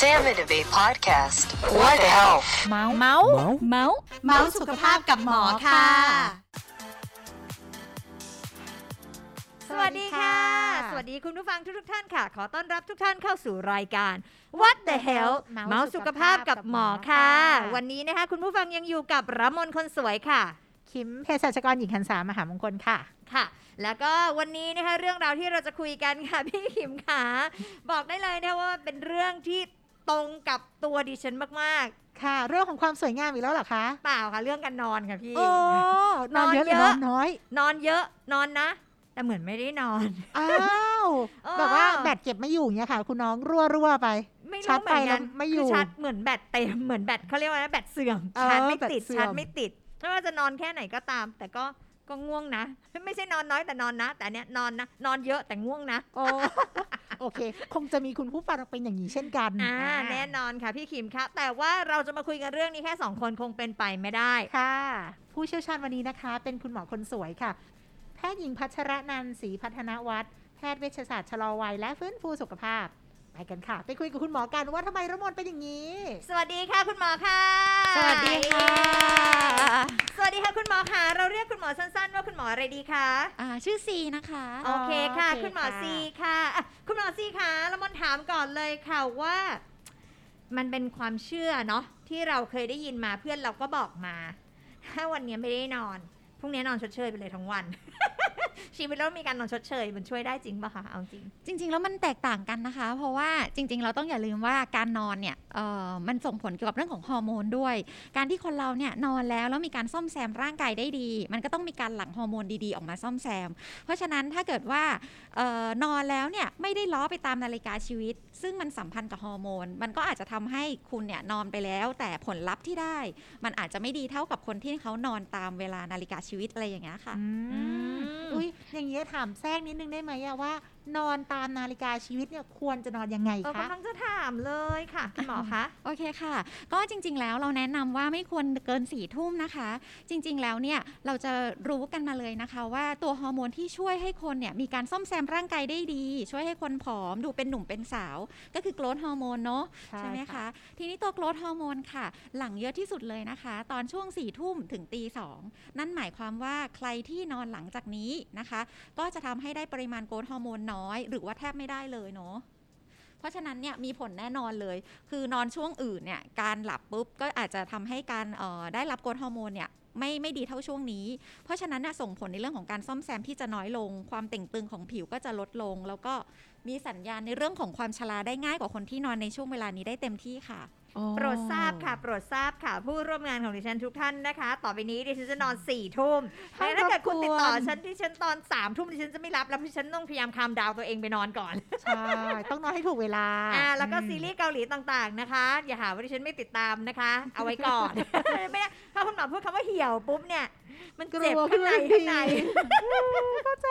Sam and Abe podcast. What the health? เมาส์เมาส์เมาส์เมาส์สุขภาพกับหมอค่ะ สวัสดีค่ะ สวัสดีคุณผู้ฟังทุกๆท่านค่ะ ขอต้อนรับทุกท่านเข้าสู่รายการ What the Health เมาส์สุขภาพกับหมอค่ะ วันนี้นะคะ คุณผู้ฟังยังอยู่กับรมนคนสวยค่ะ คิมเภสัชกรหญิงหันสามหามงคลค่ะค่ะแล้วก็วันนี้นะคะเรื่องราวที่เราจะคุยกันค่ะพี่ขิมขาบอกได้เลยนะคะว่าเป็นเรื่องที่ ตรงกับตัวดิฉันมากค่ะ เรื่องของความสวยงามอีกแล้วเหรอคะๆเปล่าค่ะ เรื่องการนอนค่ะพี่ โอ้นอนเยอะหรือนอนน้อย นอนเยอะนอนนะ แต่เหมือนไม่ได้นอน อ้าวเออแบบว่าแบตเก็บไม่อยู่เงี้ยค่ะ คุณน้องรั่วรั่วๆไปไม่ชารู้ร์จเหมือนไปแล้กัวนไม่อยู่คืชาร์จเหมือนแบตเต็มเหมือนแบตเขาเรียกว่าอะไรนะแบตเสื่อมเออชาร์จไม่แบตติดเสื่อมชาร์จไม่ติดไม่ว่าจะนอนแค่ไหนก็ตาม แต่ก็ ก็ง่วงนะ ไม่ใช่นอนน้อยแต่นอนนะ แต่เนี้ยนอนนะ นอนเยอะแต่ง่วงนะโอ้โอเค คงจะมีคุณผู้ฟังเป็นอย่างนี้เช่นกันอ่าแน่นอนค่ะพี่ขิมคะแต่ว่าเราจะมาคุยกันเรื่องนี้แค่สองคนคงเป็นไปไม่ได้ค่ะ ผู้เชี่ยวชาญวันนี้นะคะ เป็นคุณหมอคนสวยค่ะ แพทย์หญิงพัชรนันท์ศรีพัฒนวัฒน์แพทย์เวชศาสตร์ชะลอวัยและฟื้นฟูสุขภาพ ไปกันค่ะ ไปคุยกับคุณหมอกันว่าทำไมระมนเป็นอย่างนี้ สวัสดีค่ะคุณหมอค่ะ สวัสดีค่ะ สวัสดีค่ะคุณหมอค่ะ เราเรียกคุณหมอสั้นๆ ว่าคุณหมออะไรดีคะอ่าชื่อซีนะคะ โอเคค่ะโอเคคุณหมอค่ะซีค่ะอะ คุณหมอซีค่ะแล้วมันถามก่อนเลยค่ะว่า มันเป็นความเชื่อเนาะที่เราเคยได้ยินมาเพื่อนเราก็บอกมา ถ้าวันนี้ไม่ได้นอนพรุ่งนี้นอนชดเชยไปเลยทั้งวัน ชีวิตเรามีการนอนชดเชย มันช่วยได้จริงปะคะเอาจริง จริง ๆ แล้วมันแตกต่างกันนะคะ เพราะว่าจริง ๆ เราต้องอย่าลืมว่าการนอนเนี่ยเอ่อมันส่งผลเกี่ยวกับเรื่องของฮอร์โมนด้วย การที่คนเราเนี่ยนอนแล้วแล้วมีการซ่อมแซมร่างกายได้ดี มันก็ต้องมีการหลั่งฮอร์โมนดีๆออกมาซ่อมแซม เพราะฉะนั้นถ้าเกิดว่าเอ่อนอนแล้วเนี่ยไม่ได้ล้อไปตามนาฬิกาชีวิต ซึ่งมันสัมพันธ์กับฮอร์โมนมันก็อาจจะทำให้คุณเนี่ยนอนไปแล้ว แต่ผลลัพธ์ที่ได้ มันอาจจะไม่ดีเท่ากับคนที่เขานอนตามเวลานาฬิกาชีวิตอะไรอย่างเงี้ยค่ะอือืมมอุ้ยอย่างเงี้ยถามแทรกนิดนึงได้ไหมอะว่า นอนตามนาฬิกาชีวิตเนี่ยควรจะนอนยังไงเราคะกำลังจะถามเลยค่ะคุณหมอคะโอเคค่ะ ก็จริง ๆ แล้วเราแนะนำว่าไม่ควรเกินสี่ทุ่มนะคะ จริง ๆ แล้วเนี่ยเราจะรู้กันมาเลยนะคะ ว่าตัวฮอร์โมนที่ช่วยให้คนเนี่ยมีการซ่อมแซมร่างกายได้ดี ช่วยให้คนผอมดูเป็นหนุ่มเป็นสาว ก็คือ growth hormone เนาะใช่ใช่ไหมค่ะคะ ทีนี้ตัว growth hormone ค่ะ หลั่งเยอะที่สุดเลยนะคะ ตอนช่วงสี่ทุ่มถึงตีสองนั่นหมายความว่าใครที่นอนหลังจากนี้นะคะ ก็จะทำให้ได้ปริมาณ growth hormone น้อย้อย หรือว่าแทบไม่ได้เลยเนาะเพราะฉะนั้นเนี่ยมีผลแน่นอนเลย คือนอนช่วงอื่นเนี่ยการหลับปุ๊บก็อาจจะทำให้การออได้รับโกรทฮอร์โมนเนี่ยไม่ไม่ดีเท่าช่วงนี้ เพราะฉะนั้นน่ะส่งผลในเรื่องของการซ่อมแซมที่จะน้อยลง ความเต่งตึงของผิวก็จะลดลง แล้วก็มีสัญญาณในเรื่องของความชราได้ง่ายกว่าคนที่นอนในช่วงเวลานี้ได้เต็มที่ค่ะ โปรดทราบค่ะ โปรดทราบค่ะ ผู้ร่วมงานของดิฉันทุกท่านนะคะ ต่อไปนี้ดิฉันจะนอนสี่ทุ่มห้ามแต่ถ้าเกิดคุณรบกวนติดต่อฉันที่ฉันตอนสามทุ่มดิฉันจะไม่รับ แล้วดิฉันต้องพยายามคามดาวตัวเองไปนอนก่อน ใช่ ต้องนอนให้ถูกเวลา อ่า แล้วก็อืมซีรีส์เกาหลีต่างๆนะคะ อย่าหาว่าดิฉันไม่ติดตามนะคะ เอาไว้ก่อนไม่ได้ถ้าคุณหมอพูดคำว่าเหี่ยวปุ๊บเนี่ย มันเจ็บข้างในข้างในเข้าใจ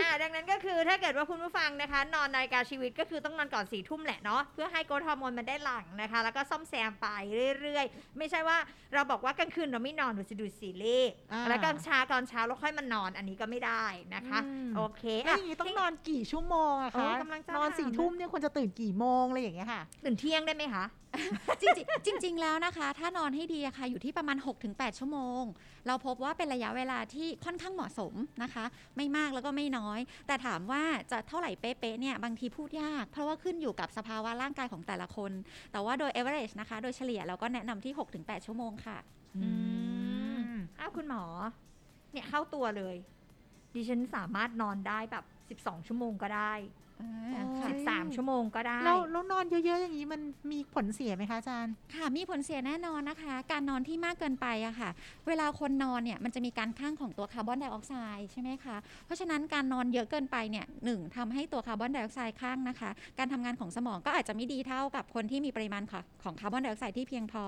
อ่าดังนั้นก็คือถ้าเกิดว่าคุณผู้ฟังนะคะ นอนนาฬิกาชีวิตก็คือต้องนอนก่อนสี่ทุ่มแหละเนาะเพื่อให้โกรทฮอร์โมนมันได้หลั่งนะคะ แล้วก็ซ่อมแซมไปเรื่อยๆ ไม่ใช่ว่าเราบอกว่ากลางคืนเราไม่นอนหนูจะดูซีรีส์อ่าแล้วกลางเช้าตอนเช้าเราค่อยมานอนอันนี้ก็ไม่ได้นะคะอืมโอเคแล้วอะอย่างนี้ต้องนอนกี่ชั่วโมงอะโอ้คะกำลังจะนอนถามสี่ทุ่มเนี่ยควรจะตื่นกี่โมงอะไรอย่างเงี้ยค่ะตื่นเที่ยงได้ไหมคะ จริงๆจริงๆแล้วนะคะ ถ้านอนให้ดีอะค่ะอยู่ที่ประมาณ 6-8 ชั่วโมง เราพบว่าเป็นระยะเวลาที่ค่อนข้างเหมาะสมนะคะ ไม่มากแล้วก็ไม่น้อย แต่ถามว่าจะเท่าไหร่เป๊ะๆเนี่ยบางทีพูดยาก เพราะว่าขึ้นอยู่กับสภาวะร่างกายของแต่ละคน แต่ว่าโดย average นะคะ โดยเฉลี่ยเราก็แนะนำที่ 6-8 ชั่วโมงค่ะอืมอ้าวคุณหมอ เนี่ยเข้าตัวเลย ดิฉันสามารถนอนได้แบบ 12 ชั่วโมงก็ได้ อ่าค่ะ13ชั่วโมงก็ได้แล้วแล้วนอนเยอะ ๆ อย่างนี้มันมีผลเสียไหมคะอาจารย์ ค่ะ มีผลเสียแน่นอนนะคะ การนอนที่มากเกินไปอะค่ะ เวลาคนนอนเนี่ยมันจะมีการคั่งของตัวคาร์บอนไดออกไซด์ใช่ไหมคะ เพราะฉะนั้นการนอนเยอะเกินไปเนี่ยหนึ่งทำให้ตัวคาร์บอนไดออกไซด์คั่งนะคะ การทำงานของสมองก็อาจจะไม่ดีเท่ากับคนที่มีปริมาณของของคาร์บอนไดออกไซด์ที่เพียงพอ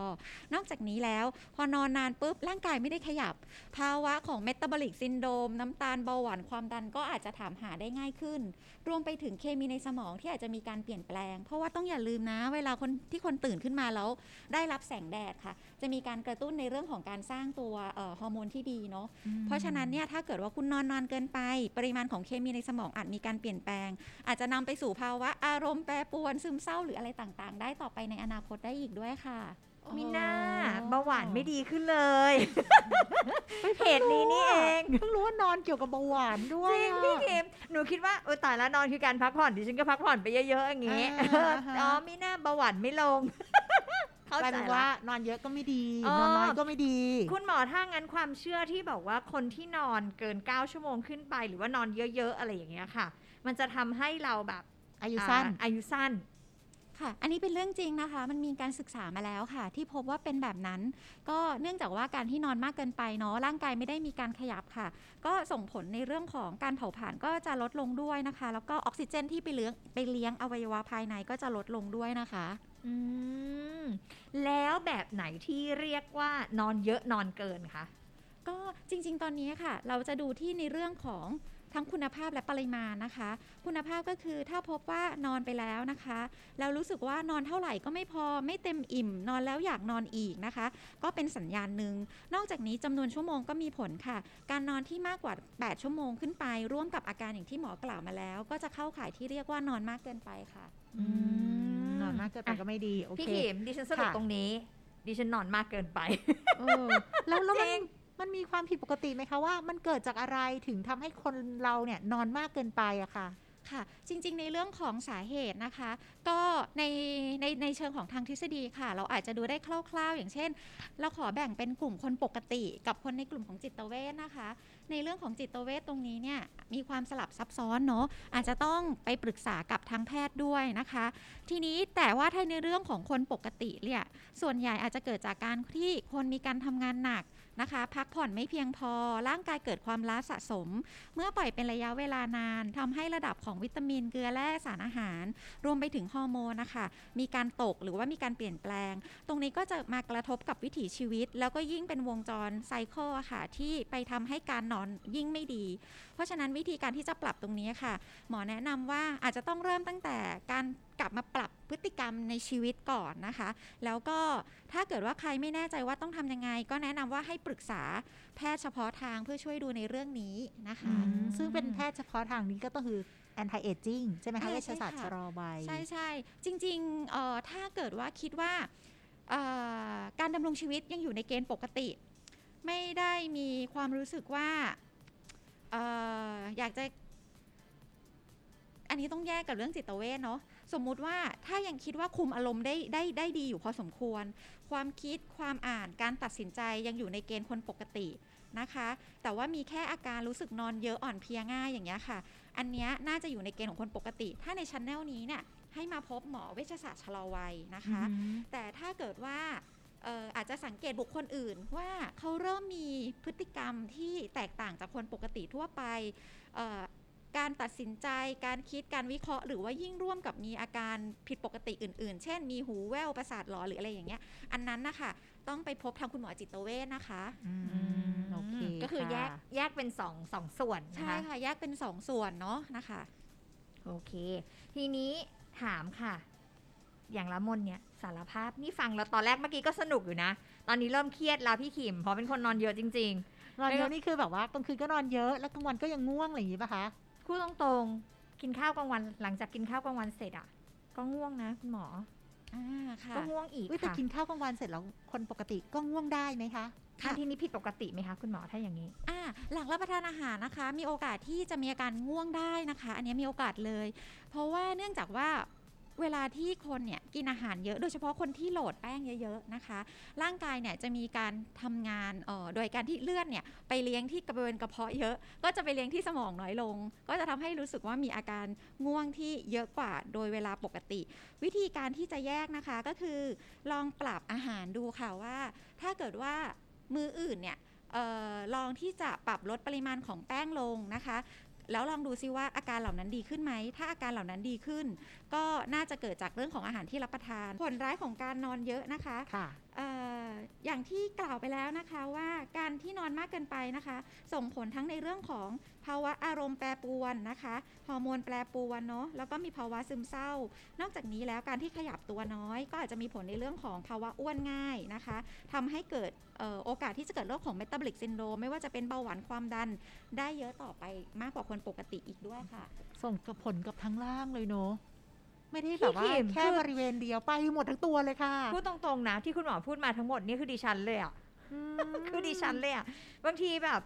นอกจากนี้แล้ว พอนอนนานปุ๊บร่างกายไม่ได้ขยับ ภาวะของ metabolic syndrome น้ำตาลเบาหวานความดันก็อาจจะถามหาได้ง่ายขึ้น รวมไปถึงเคมีในสมองที่อาจจะมีการเปลี่ยนแปลง เพราะว่าต้องอย่าลืมนะ เวลาคนที่คนตื่นขึ้นมาแล้ว ได้รับแสงแดดค่ะ จะมีการกระตุ้นในเรื่องของการสร้างตัวเอ่อฮอร์โมนที่ดีเนาะเพราะฉะนั้นเนี่ยถ้าเกิดว่าคุณนอนนานเกินไป ปริมาณของเคมีในสมองอาจมีการเปลี่ยนแปลง อาจจะนำไปสู่ภาวะอารมณ์แปรปรวนซึมเศร้าหรืออะไรต่างๆ ได้ต่อไปในอนาคตได้อีกด้วยค่ะ มิน่าเบาหวานไม่ดีขึ้นเลยเหตุนี้นี่เองเพิ่งรู้ว่านอนเกี่ยวกับเบาหวานด้วจยริงอะพี่เกมหนูคิดว่าโอ้ตายแล้วนอนคือการพักผ่อนดิฉันก็พักผ่อนไปเยอะๆอย่างงี้อ่าฮะอ๋อมิน่าเบาหวานไม่ลงเข้ากลายใจเป็นละว่านอนเยอะก็ไม่ดีอ๋อนอนน้อยก็ไม่ดี คุณหมอถ้างั้นความเชื่อที่บอกว่าคนที่นอนเกิน 9 ชั่วโมงขึ้นไป หรือว่านอนเยอะๆอะไรอย่างเงี้ยค่ะ มันจะทำให้เราแบบอายุสั้นอ่าอายุสั้น ค่ะ อันนี้เป็นเรื่องจริงนะคะ มันมีการศึกษามาแล้วค่ะ ที่พบว่าเป็นแบบนั้น ก็เนื่องจากว่าการที่นอนมากเกินไปเนาะร่างกายไม่ได้มีการขยับค่ะ ก็ส่งผลในเรื่องของการเผาผลาญก็จะลดลงด้วยนะคะ แล้วก็ออกซิเจนที่ไปเลี้ยงไปเลี้ยงอวัยวะภายในก็จะลดลงด้วยนะคะอืมแล้วแบบไหนที่เรียกว่านอนเยอะนอนเกินคะก็จริง ๆ ตอนนี้ค่ะ เราจะดูที่ในเรื่องของ ทั้งคุณภาพและปริมาณนะคะ คุณภาพก็คือถ้าพบว่านอนไปแล้วนะคะ แล้วรู้สึกว่านอนเท่าไหร่ก็ไม่พอไม่เต็มอิ่ม นอนแล้วอยากนอนอีกนะคะ ก็เป็นสัญญาณหนึ่งนอกจากนี้จำนวนชั่วโมงก็มีผลค่ะ การนอนที่มากกว่า 8 ชั่วโมงขึ้นไป ร่วมกับอาการอย่างที่หมอกล่าวมาแล้ว ก็จะเข้าข่ายที่เรียกว่านอนมากเกินไปค่ะอืมนอนมากเกินไปก็ไม่ดีโอพี่เคขิมดิฉันสรุปค่ะตรงนี้ดิฉันนอนมากเกินไปเออแล้วแล้วมันจริง มันมีความผิดปกติไหมคะว่า มันเกิดจากอะไรถึงทำให้คนเราเนี่ยนอนมากเกินไปอะค่ะค่ะ จริงๆ ในเรื่องของสาเหตุนะคะ ก็ในในในเชิงของทางทฤษฎีค่ะ เราอาจจะดูได้คร่าวๆ อย่างเช่น เราขอแบ่งเป็นกลุ่มคนปกติ กับคนในกลุ่มของจิตเวชนะคะ ในเรื่องของจิตเวชตรงนี้เนี่ยมีความสลับซับซ้อนเนาะอาจจะต้องไปปรึกษากับทางแพทย์ด้วยนะคะ ทีนี้แต่ว่าถ้าในเรื่องของคนปกติเนี่ยส่วนใหญ่อาจจะเกิดจากการที่คนมีการทำงานหนัก นะคะ พักผ่อนไม่เพียงพอ ร่างกายเกิดความล้าสะสม เมื่อปล่อยเป็นระยะเวลานานทำให้ระดับของวิตามินเกลือแร่สารอาหาร รวมไปถึงฮอร์โมนนะคะ มีการตกหรือว่ามีการเปลี่ยนแปลง ตรงนี้ก็จะมากระทบกับวิถีชีวิต แล้วก็ยิ่งเป็นวงจรไซเคิลค่ะที่ไปทำให้การนอนยิ่งไม่ดี เพราะฉะนั้นวิธีการที่จะปรับตรงนี้ค่ะ หมอแนะนำว่าอาจจะต้องเริ่มตั้งแต่การกลับมาปรับพฤติกรรมในชีวิตก่อนนะคะ แล้วก็ถ้าเกิดว่าใครไม่แน่ใจว่าต้องทำยังไง ก็แนะนำว่าให้ปรึกษาแพทย์เฉพาะทางเพื่อช่วยดูในเรื่องนี้นะคะอืมซึ่งเป็นแพทย์เฉพาะทางนี้ก็ต้องคือ anti aging ใช่ไหมคะอ่าเวใช่ชศาสตร์ค่ะชะลอวัยใช่ใช่จริงๆเอ่อถ้าเกิดว่าคิดว่าเอ่อการดำรงชีวิตยังอยู่ในเกณฑ์ปกติ ไม่ได้มีความรู้สึกว่าเอ่ออยากจะ อันนี้ต้องแยกกับเรื่องจิตเวชเนาะ สมมุติว่าถ้ายังคิดว่าคุมอารมณ์ได้ได้ได้ดีอยู่พอสมควร ความคิดความอ่านการตัดสินใจยังอยู่ในเกณฑ์คนปกตินะคะ แต่ว่ามีแค่อาการรู้สึกนอนเยอะอ่อนเพลียง่ายอย่างเงี้ยค่ะ อันเนี้ยน่าจะอยู่ในเกณฑ์ของคนปกติ ถ้าใน functional นี้เนี่ยให้มาพบหมอเวชศาสตร์ชะลอวัยนะคะอืมแต่ถ้าเกิดว่าเอ่ออาจจะสังเกตบุคคลอื่นว่าเขาเริ่มมีพฤติกรรมที่แตกต่างจากคนปกติทั่วไปเอ่อ การตัดสินใจ การคิด การวิเคราะห์ หรือว่ายิ่งร่วมกับมีอาการผิดปกติอื่น ๆ เช่น มีหูแว่ว ประสาทหลอนหรืออะไรอย่างเงี้ย อันนั้นนะคะต้องไปพบทางคุณหมอจิตเวชนะคะอืมโอเคก็คือแยกะแยกเป็นสองสองส่วนนะใช่คะค่ะ แยกเป็นสองส่วนเนาะนะคะ โอเค ทีนี้ถามค่ะ อย่างละมนเนี่ยสารภาพนี่ฟังแล้วตอนแรกเมื่อกี้ก็สนุกอยู่นะ ตอนนี้เริ่มเครียดแล้วพี่ขิมเพราะเป็นคนนอนเยอะจริงนอนเยอะนี่คือแบบว่ากลางคืนก็นอนเยอะแล้วกลางวันก็ยังง่วงอะไรอย่างนี้ป่ะคะๆ พูดตรงๆ กินข้าวกลางวัน หลังจากกินข้าวกลางวันเสร็จอะ ก็ง่วงนะคุณหมออ่าค่ะก็ง่วงอีกอุ๊ยแต่ค่ะกินข้าวกลางวันเสร็จแล้วคนปกติก็ง่วงได้ไหมคะอันทีนี้ผิดปกติไหมคะคุณหมอถ้าอย่างนี้ อ่าหลังรับประทานอาหารนะคะ มีโอกาสที่จะมีอาการง่วงได้นะคะ อันนี้มีโอกาสเลย เพราะว่าเนื่องจากว่า เวลาที่คนเนี่ยกินอาหารเยอะโดยเฉพาะคนที่โหลดแป้งเยอะๆนะคะ ร่างกายเนี่ยจะมีการทำงานออโดยการที่เลือดเนี่ยไปเลี้ยงที่กระบริเวณกระเพาะเยอะ ก็จะไปเลี้ยงที่สมองน้อยลง ก็จะทำให้รู้สึกว่ามีอาการง่วงที่เยอะกว่าโดยเวลาปกติ วิธีการที่จะแยกนะคะก็คือ ลองปรับอาหารดูค่ะว่า ถ้าเกิดว่ามืออื่นเนี่ยออลองที่จะปรับลดปริมาณของแป้งลงนะคะ แล้วลองดูซิว่าอาการเหล่านั้นดีขึ้นไหม ถ้าอาการเหล่านั้นดีขึ้น ก็น่าจะเกิดจากเรื่องของอาหารที่รับประทาน ผลร้ายของการนอนเยอะนะคะคะ อย่างที่กล่าวไปแล้วนะคะว่าการที่นอนมากเกินไปนะคะ ส่งผลทั้งในเรื่องของภาวะอารมณ์แปรปรวนนะคะฮอร์โมนแปรปรวนเนาะแล้วก็มีภาวะซึมเศร้า นอกจากนี้แล้วการที่ขยับตัวน้อย ก็อาจจะมีผลในเรื่องของภาวะอ้วนง่ายนะคะทำให้เกิดออโอกาสที่จะเกิดโรคของ metabolic syndrome ไม่ว่าจะเป็นเบาหวานความดัน ได้เยอะต่อไปมากกว่าคนปกติอีกด้วยค่ะ ส่งกับผลกับทั้งล่างเลยเนาะ ไม่ได้แบบว่าพี่ขิมแค่คือบริเวณเดียวไปหมดทั้งตัวเลยค่ะ พูดตรงๆนะที่คุณหมอพูดมาทั้งหมดนี่คือดิฉันเลยอะคือดิฉันเลยอะบางทีแบบ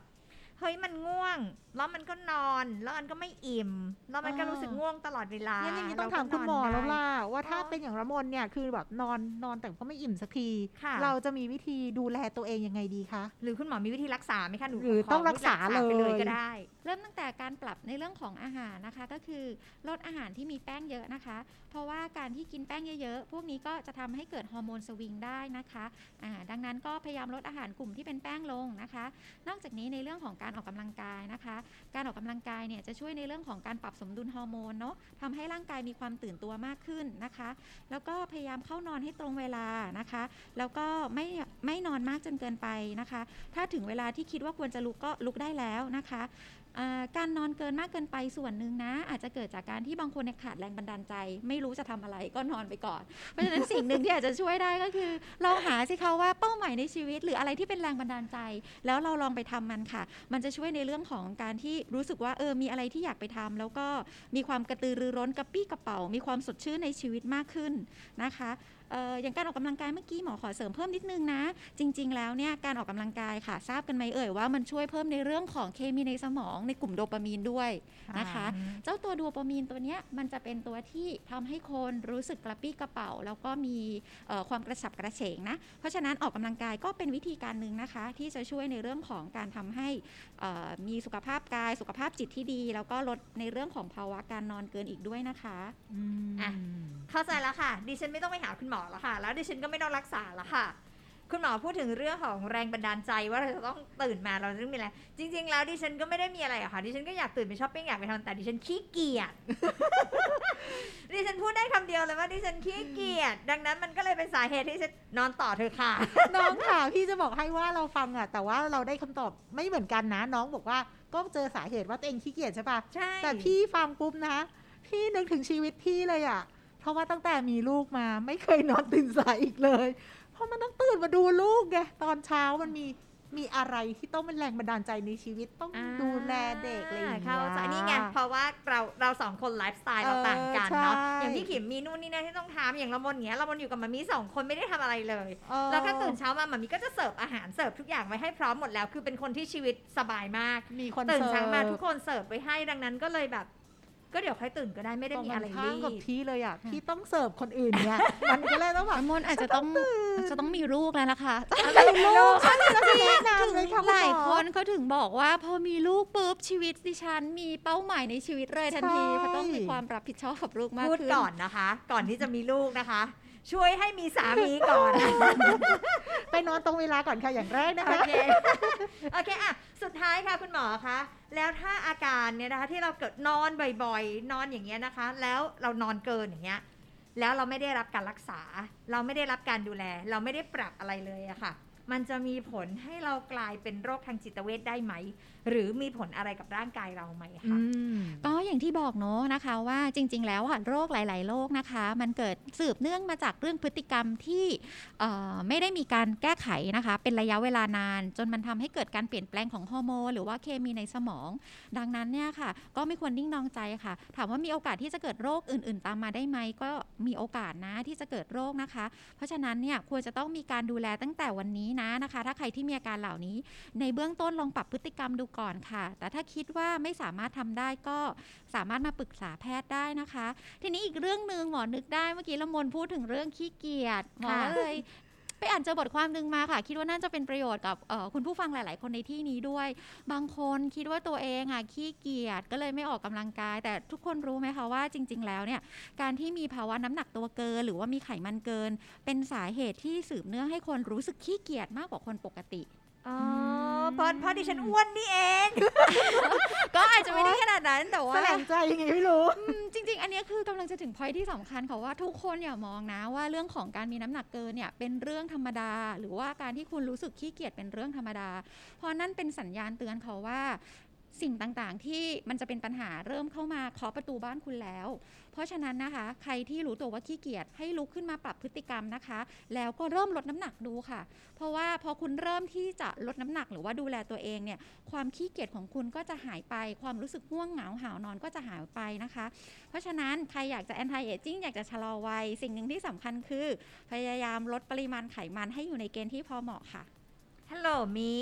เฮ้ยมันง่วง แล้วมันก็นอนแล้วมันก็ไม่อิ่ม แล้วมันก็อ่ารู้รู้สึกง่วงตลอดเวลางั้นอย่างนี้เรต้องถามก็คุณหมอได้แล้วล่ะว่าถ้าอ๋อเป็นอย่างระมนเนี่ยคือแบบนอนนอนแต่ก็ไม่อิ่มสักทีค่ะเราจะมีวิธีดูแลตัวเองยังไงดีคะหรือคุณหมอมีวิธีรักษาไหมคะหนูหรือขต้องรักษาไปเลยเลยก็ได้ เริ่มตั้งแต่การปรับในเรื่องของอาหารนะคะ ก็คือลดอาหารที่มีแป้งเยอะนะคะ เพราะว่าการที่กินแป้งเยอะๆพวกนี้ก็จะทำให้เกิดฮอร์โมนสวิงได้นะคะอ่าดังนั้นก็พยายามลดอาหารกลุ่มที่เป็นแป้งลงนะคะ นอกจากนี้ในเรื่องของการการออกกำลังกายนะคะ การออกกำลังกายเนี่ยจะช่วยในเรื่องของการปรับสมดุลฮอร์โมนเนาะทำให้ร่างกายมีความตื่นตัวมากขึ้นนะคะ แล้วก็พยายามเข้านอนให้ตรงเวลานะคะ แล้วก็ไม่ไม่นอนมากจนเกินไปนะคะ ถ้าถึงเวลาที่คิดว่าควรจะลุกก็ลุกได้แล้วนะคะ การนอนเกินมากเกินไปส่วนหนึ่งนะ อาจจะเกิดจากการที่บางคนเนี่ยขาดแรงบันดาลใจ ไม่รู้จะทำอะไรก็นอนไปก่อน เพราะฉะนั้นสิ่งหนึ่งที่อาจจะช่วยได้ก็คือลองหาสิคะว่าเป้าหมายในชีวิต หรืออะไรที่เป็นแรงบันดาลใจ แล้วเราลองไปทำมันค่ะ มันจะช่วยในเรื่องของการที่รู้สึกว่าเออมีอะไรที่อยากไปทำแล้วก็มีความกระตือรือร้นกระปี้กระเป๋า มีความสดชื่นในชีวิตมากขึ้นนะคะ อ่ออย่างการออกกำลังกายเมื่อกี้หมอขอเสริมเพิ่มนิดนึงนะ จริง ๆ แล้วเนี่ยการออกกำลังกายค่ะทราบกันไหมเอ่ยว่ามันช่วยเพิ่มในเรื่องของเคมีในสมองในกลุ่มโดปามีนด้วยนะคะ เจ้าตัวโดปามีนตัวเนี้ยมันจะเป็นตัวที่ทำให้คนรู้สึกกระปี้กระเป๋า แล้วก็มีเอ่อความกระฉับกระเฉงนะ เพราะฉะนั้นออกกำลังกายก็เป็นวิธีการหนึ่งนะคะ ที่จะช่วยในเรื่องของการทำให้เอ่อมีสุขภาพกายสุขภาพจิตที่ดี แล้วก็ลดในเรื่องของภาวะการนอนเกินอีกด้วยนะคะอืมอะเข้าใจแล้วค่ะดิฉันไม่ต้องไปหาคุณหมอแล้วค่ะ แล้วดิฉันก็ไม่ต้องรักษาแล้วค่ะ คุณหมอพูดถึงเรื่องของแรงบันดาลใจว่าเราจะต้องตื่นมาเราจะต้องมีอะไร จริง ๆ แล้วดิฉันก็ไม่ได้มีอะไรอะค่ะ ดิฉันก็อยากตื่นไปช้อปปิ้งอยากไปทำแต่ดิฉันขี้เกียจ ดิฉันพูดได้คำเดียวเลยว่าดิฉันขี้เกียจ ดังนั้นมันก็เลยเป็นสาเหตุที่ฉันนอนต่อเธอะค่ะ น้องค่ะพี่จะบอกให้ว่าเราฟังอะแต่ว่าเราได้คำตอบไม่เหมือนกันนะ น้องบอกว่าก็เจอสาเหตุว่าตัวเองขี้เกียจใช่ปะใช่ แต่พี่ฟังปุ๊บนะ พี่นึกถึงชีวิตพี่เลยอะเพ ราะว่าตั้งแต่มีลูกมาไม่เคยนอนตื่นสายอีกเลย เพราะมันต้องตื่นมาดูลูกไงตอนเช้ามันมีมีอะไรที่ต้องเป็นแรงบันดาลใจในชีวิตต้องอ่าดูแลเด็กอะไรอย่างเงี้ยเข้าใจนี่ไงเพราะว่าเราเราสองคนไลฟ์สไตล์เราเออต่างกันเนาะใช่อย่างพี่ขิมมีนู่นนี่นั่นที่ต้องทำอย่างละมนอย่างเงี้ยละมนอยู่กับหม่ามี้สองคนไม่ได้ทำอะไรเลยเออแล้วก็ตื่นเช้ามาหม่ามี้ก็จะเสิร์ฟอาหารเสิร์ฟทุกอย่างไว้ให้พร้อมหมดแล้ว คือเป็นคนที่ชีวิตสบายมากมีคนตื่นเช้ามาเสิร์ฟทุกคนเสิร์ฟไว้ให้ดังนั้นก็เลยแบบ ก็เดี๋ยวค่อยตื่นก็ได้ไม่ได้มีอะไรตงกันข้ารีมกับบพี่เลยอะพี่ต้องเสิร์ฟคนอื่นเนี่ยมันก็เลยต้องแบบน้ำมนต์อาจจะต้องอาจจะต้องมีลูกแล้วล่ะค่ะอะไรลูกแนะนำเลยค่ะหลายณมอคนเขาถึงบอกว่า พอมีลูกปุ๊บชีวิตดิฉันมีเป้าหมายในชีวิตเลยทันทีใช่เพราะต้องมีความรับผิดชอบกับลูกมากพูดขึ้นก่อนนะคะ ก่อนที่จะมีลูกนะคะช่วยให้มีสามีก่อน ไปนอนตรงเวลาก่อนค่ะอย่างแรกนะโอคะเค โอเคอะสุด ท้ายค่ะคุณหมอคะแล้วถ้าอาการเนี่ยนะคะที่เราเกิดนอนบ่อยๆ นอนอย่างเงี้ยนะคะ แล้วเรานอนเกินอย่างเงี้ยแล้วเราไม่ได้รับการรักษา เราไม่ได้รับการดูแล เราไม่ได้ปรับอะไรเลยอะค่ะ มันจะมีผลให้เรากลายเป็นโรคทางจิตเวชได้ไหม หรือมีผลอะไรกับร่างกายเราไหมคะก็อย่างที่บอกเนาะนะคะว่าจริง ๆ แล้วอะโรคหลาย ๆ โรคนะคะ มันเกิดสืบเนื่องมาจากเรื่องพฤติกรรมที่ไม่ได้มีการแก้ไขนะคะ เป็นระยะเวลานาน จนมันทำให้เกิดการเปลี่ยนแปลงของฮอร์โมนหรือว่าเคมีในสมอง ดังนั้นเนี่ยค่ะ ก็ไม่ควรนิ่งนองใจค่ะ ถามว่ามีโอกาสที่จะเกิดโรคอื่น ๆ ตามมาได้ไหมก็มีโอกาสนะที่จะเกิดโรคนะคะ เพราะฉะนั้นเนี่ยควรจะต้องมีการดูแลตั้งแต่วันนี้นะนะคะ ถ้าใครที่มีอาการเหล่านี้ ในเบื้องต้นลองปรับพฤติกรรมดูก่อนค่ะ แต่ถ้าคิดว่าไม่สามารถทำได้ก็สามารถมาปรึกษาแพทย์ได้นะคะ ทีนี้อีกเรื่องหนึ่งหมอนึกได้เมื่อกี้ละมนพูดถึงเรื่องขี้เกียจหมอเลย ไปอ่านเจอบทความหนึ่งมาค่ะ คิดว่าน่าจะเป็นประโยชน์กับคุณผู้ฟังหลาย ๆ คนในที่นี้ด้วย บางคนคิดว่าตัวเองอะขี้เกียจก็เลยไม่ออกกำลังกาย แต่ทุกคนรู้ไหมคะว่าจริง ๆ แล้วเนี่ยการที่มีภาวะน้ำหนักตัวเกิน หรือว่ามีไขมันเกิน เป็นสาเหตุที่สืบเนื่องให้คนรู้สึกขี้เกียจมากกว่าคนปกติอ๋อ เพราะเพราะดิฉันอ้วนนี่เอง ก็อาจจะไม่ได้ขนาดนั้นแต่ว่าแสลงใจยังไงไม่รู้อืมจริง ๆ อันเนี้ยคือกำลังจะถึงพอยที่สำคัญค่ะว่าทุกคนอย่ามองนะว่าเรื่องของการมีน้ำหนักเกินเนี่ยเป็นเรื่องธรรมดา หรือว่าการที่คุณรู้สึกขี้เกียจเป็นเรื่องธรรมดา เพราะนั่นเป็นสัญญาณเตือนเขาว่า สิ่งต่างๆ ที่มันจะเป็นปัญหาเริ่มเข้ามาเคาะประตูบ้านคุณแล้ว เพราะฉะนั้นนะคะ ใครที่รู้ตัวว่าขี้เกียจให้ลุกขึ้นมาปรับพฤติกรรมนะคะ แล้วก็เริ่มลดน้ำหนักดูค่ะ เพราะว่าพอคุณเริ่มที่จะลดน้ำหนักหรือว่าดูแลตัวเองเนี่ยความขี้เกียจของคุณก็จะหายไป ความรู้สึกง่วงเหงาหาวนอนก็จะหายไปนะคะ เพราะฉะนั้นใครอยากจะ anti aging อยากจะชะลอวัยสิ่งหนึ่งที่สำคัญคือ พยายามลดปริมาณไขมันให้อยู่ในเกณฑ์ที่พอเหมาะค่ะ ฮัลโหลมี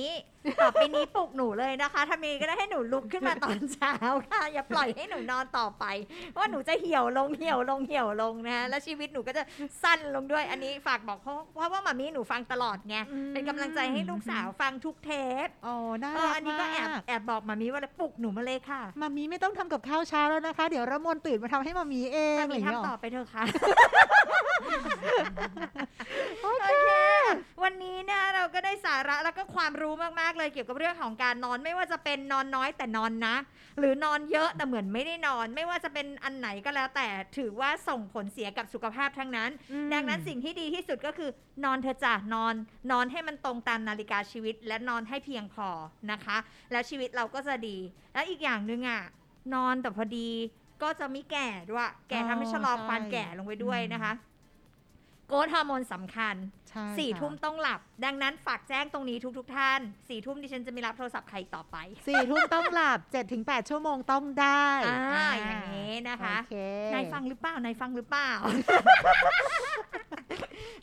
ต่อไปนี้ปลุกหนูเลยนะคะ ถ้ามีก็ได้ให้หนูลุกขึ้นมาตอนเช้าค่ะ อย่าปล่อยให้หนูนอนต่อไปเพราะว่าหนูจะเหี่ยวลงเหี่ยวลงเหี่ยวลงนะแล้วชีวิตหนูก็จะสั้นลงด้วยอันนี้ฝากบอกเพราะเพราะว่าหมามีหนูฟังตลอดไงอืมเป็นกำลังใจให้ลูกสาวฟังทุกเทปอ๋อน่าเอรัอกอันนี้ก็แอบมากแอบบอกหมามีว่าปลุกหนูมาเลยค่ะมามีไม่ต้องทำกับข้าวเช้าแล้วนะคะ เดี๋ยวระมนตื่นมาทำให้มามีเองหมามีย่างเงี้ยทำหรต่ออไปเถอะค่ะโอเค วันนี้นะเราก็ได้สาระแล้วก็ความรู้มากๆเลยเกี่ยวกับเรื่องของการนอนไม่ว่าจะเป็นนอนน้อยแต่นอนนะ หรือนอนเยอะแต่เหมือนไม่ได้นอน ไม่ว่าจะเป็นอันไหนก็แล้ว แต่ถือว่าส่งผลเสียกับสุขภาพทั้งนั้นอืมดังนั้นสิ่งที่ดีที่สุดก็คือนอนเธอะจ้ะนอน นอนให้มันตรงตามนาฬิกาชีวิต และนอนให้เพียงพอนะคะ แล้วชีวิตเราก็จะดี แล้วอีกอย่างหนึ่งอะนอนแต่พอดีก็จะไม่แก่ด้วย แก่ทำให้ชะลอความแก่ลงไปด้วยนะคะ โกรทฮอร์โมนสำคัญใช่ สี่ค่ะทุ่มต้องหลับ ดังนั้นฝากแจ้งตรงนี้ทุกๆท่านสี่ทุ่มดิฉันจะไม่รับโทรศัพท์ใครต่อไปสี่ทุ่มต้องหลับเจ็ดถึงแปดชั่วโมงต้องได้อ่าอย่างนี้นะคะโอเคนายฟังหรือเปล่านายฟังหรือเปล่า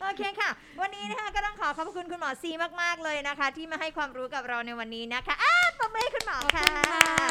โอเคค่ะ วันนี้นะคะก็ต้องขอขอบคุณคุณหมอซีมากๆเลยนะคะ ที่มาให้ความรู้กับเราในวันนี้นะคะอ้าปรบมือให้คุณหมอค่ะ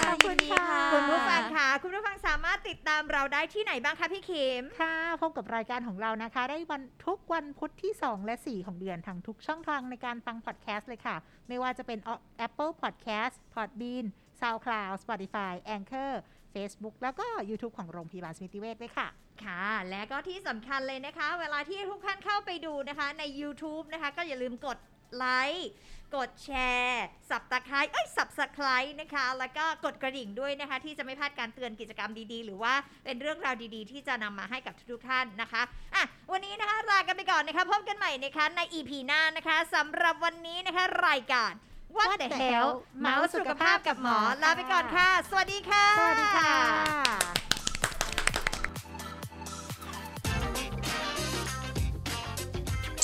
ขอบคุณค่ะคุณผู้ฟังค่ะ คุณผู้ฟังสามารถติดตามเราได้ที่ไหนบ้างคะพี่เข็มค่ะพบกับรายการของเรานะคะ ได้วันทุกวันพุธที่ 2 และ 4 ของเดือนทางทุกช่องทางในการฟังพอดแคสต์เลยค่ะ ไม่ว่าจะเป็น Apple Podcast Podbean SoundCloud Spotify Anchor Facebook แล้วก็ YouTube ของโรงพยาบาลสมิติเวชด้วยค่ะ ค่ะ และก็ที่สำคัญเลยนะคะ เวลาที่ทุกท่านเข้าไปดูนะคะใน YouTube นะคะ ก็อย่าลืมกดไลค์กดแชร์สับตะไคร้เอ้ย subscribe นะคะ แล้วก็กดกระดิ่งด้วยนะคะ ที่จะไม่พลาดการเตือนกิจกรรมดีๆ หรือว่าเป็นเรื่องราวดีๆ ที่จะนำมาให้กับทุกๆท่านนะคะอะวันนี้นะคะลากันไปก่อนนะคะพบกันใหม่นะคะใน EP หน้านะคะสำหรับวันนี้นะคะรายการ What, What the the hell hell เมาส์สุขภาพกับหมอลาไปก่อนค่ะ สวัสดีค่ะ สวัสดีค่ะ